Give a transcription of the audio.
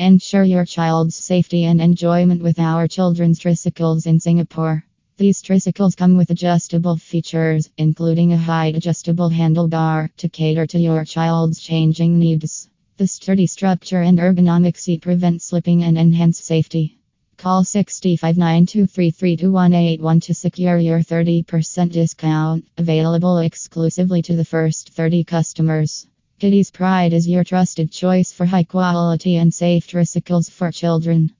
Ensure your child's safety and enjoyment with our children's tricycles in Singapore. These tricycles come with adjustable features, including a height adjustable handlebar to cater to your child's changing needs. The sturdy structure and ergonomic seat prevent slipping and enhance safety. Call 65923321881 to secure your 30% discount, available exclusively to the first 30 customers. Kiddies Pride is your trusted choice for high quality and safe tricycles for children.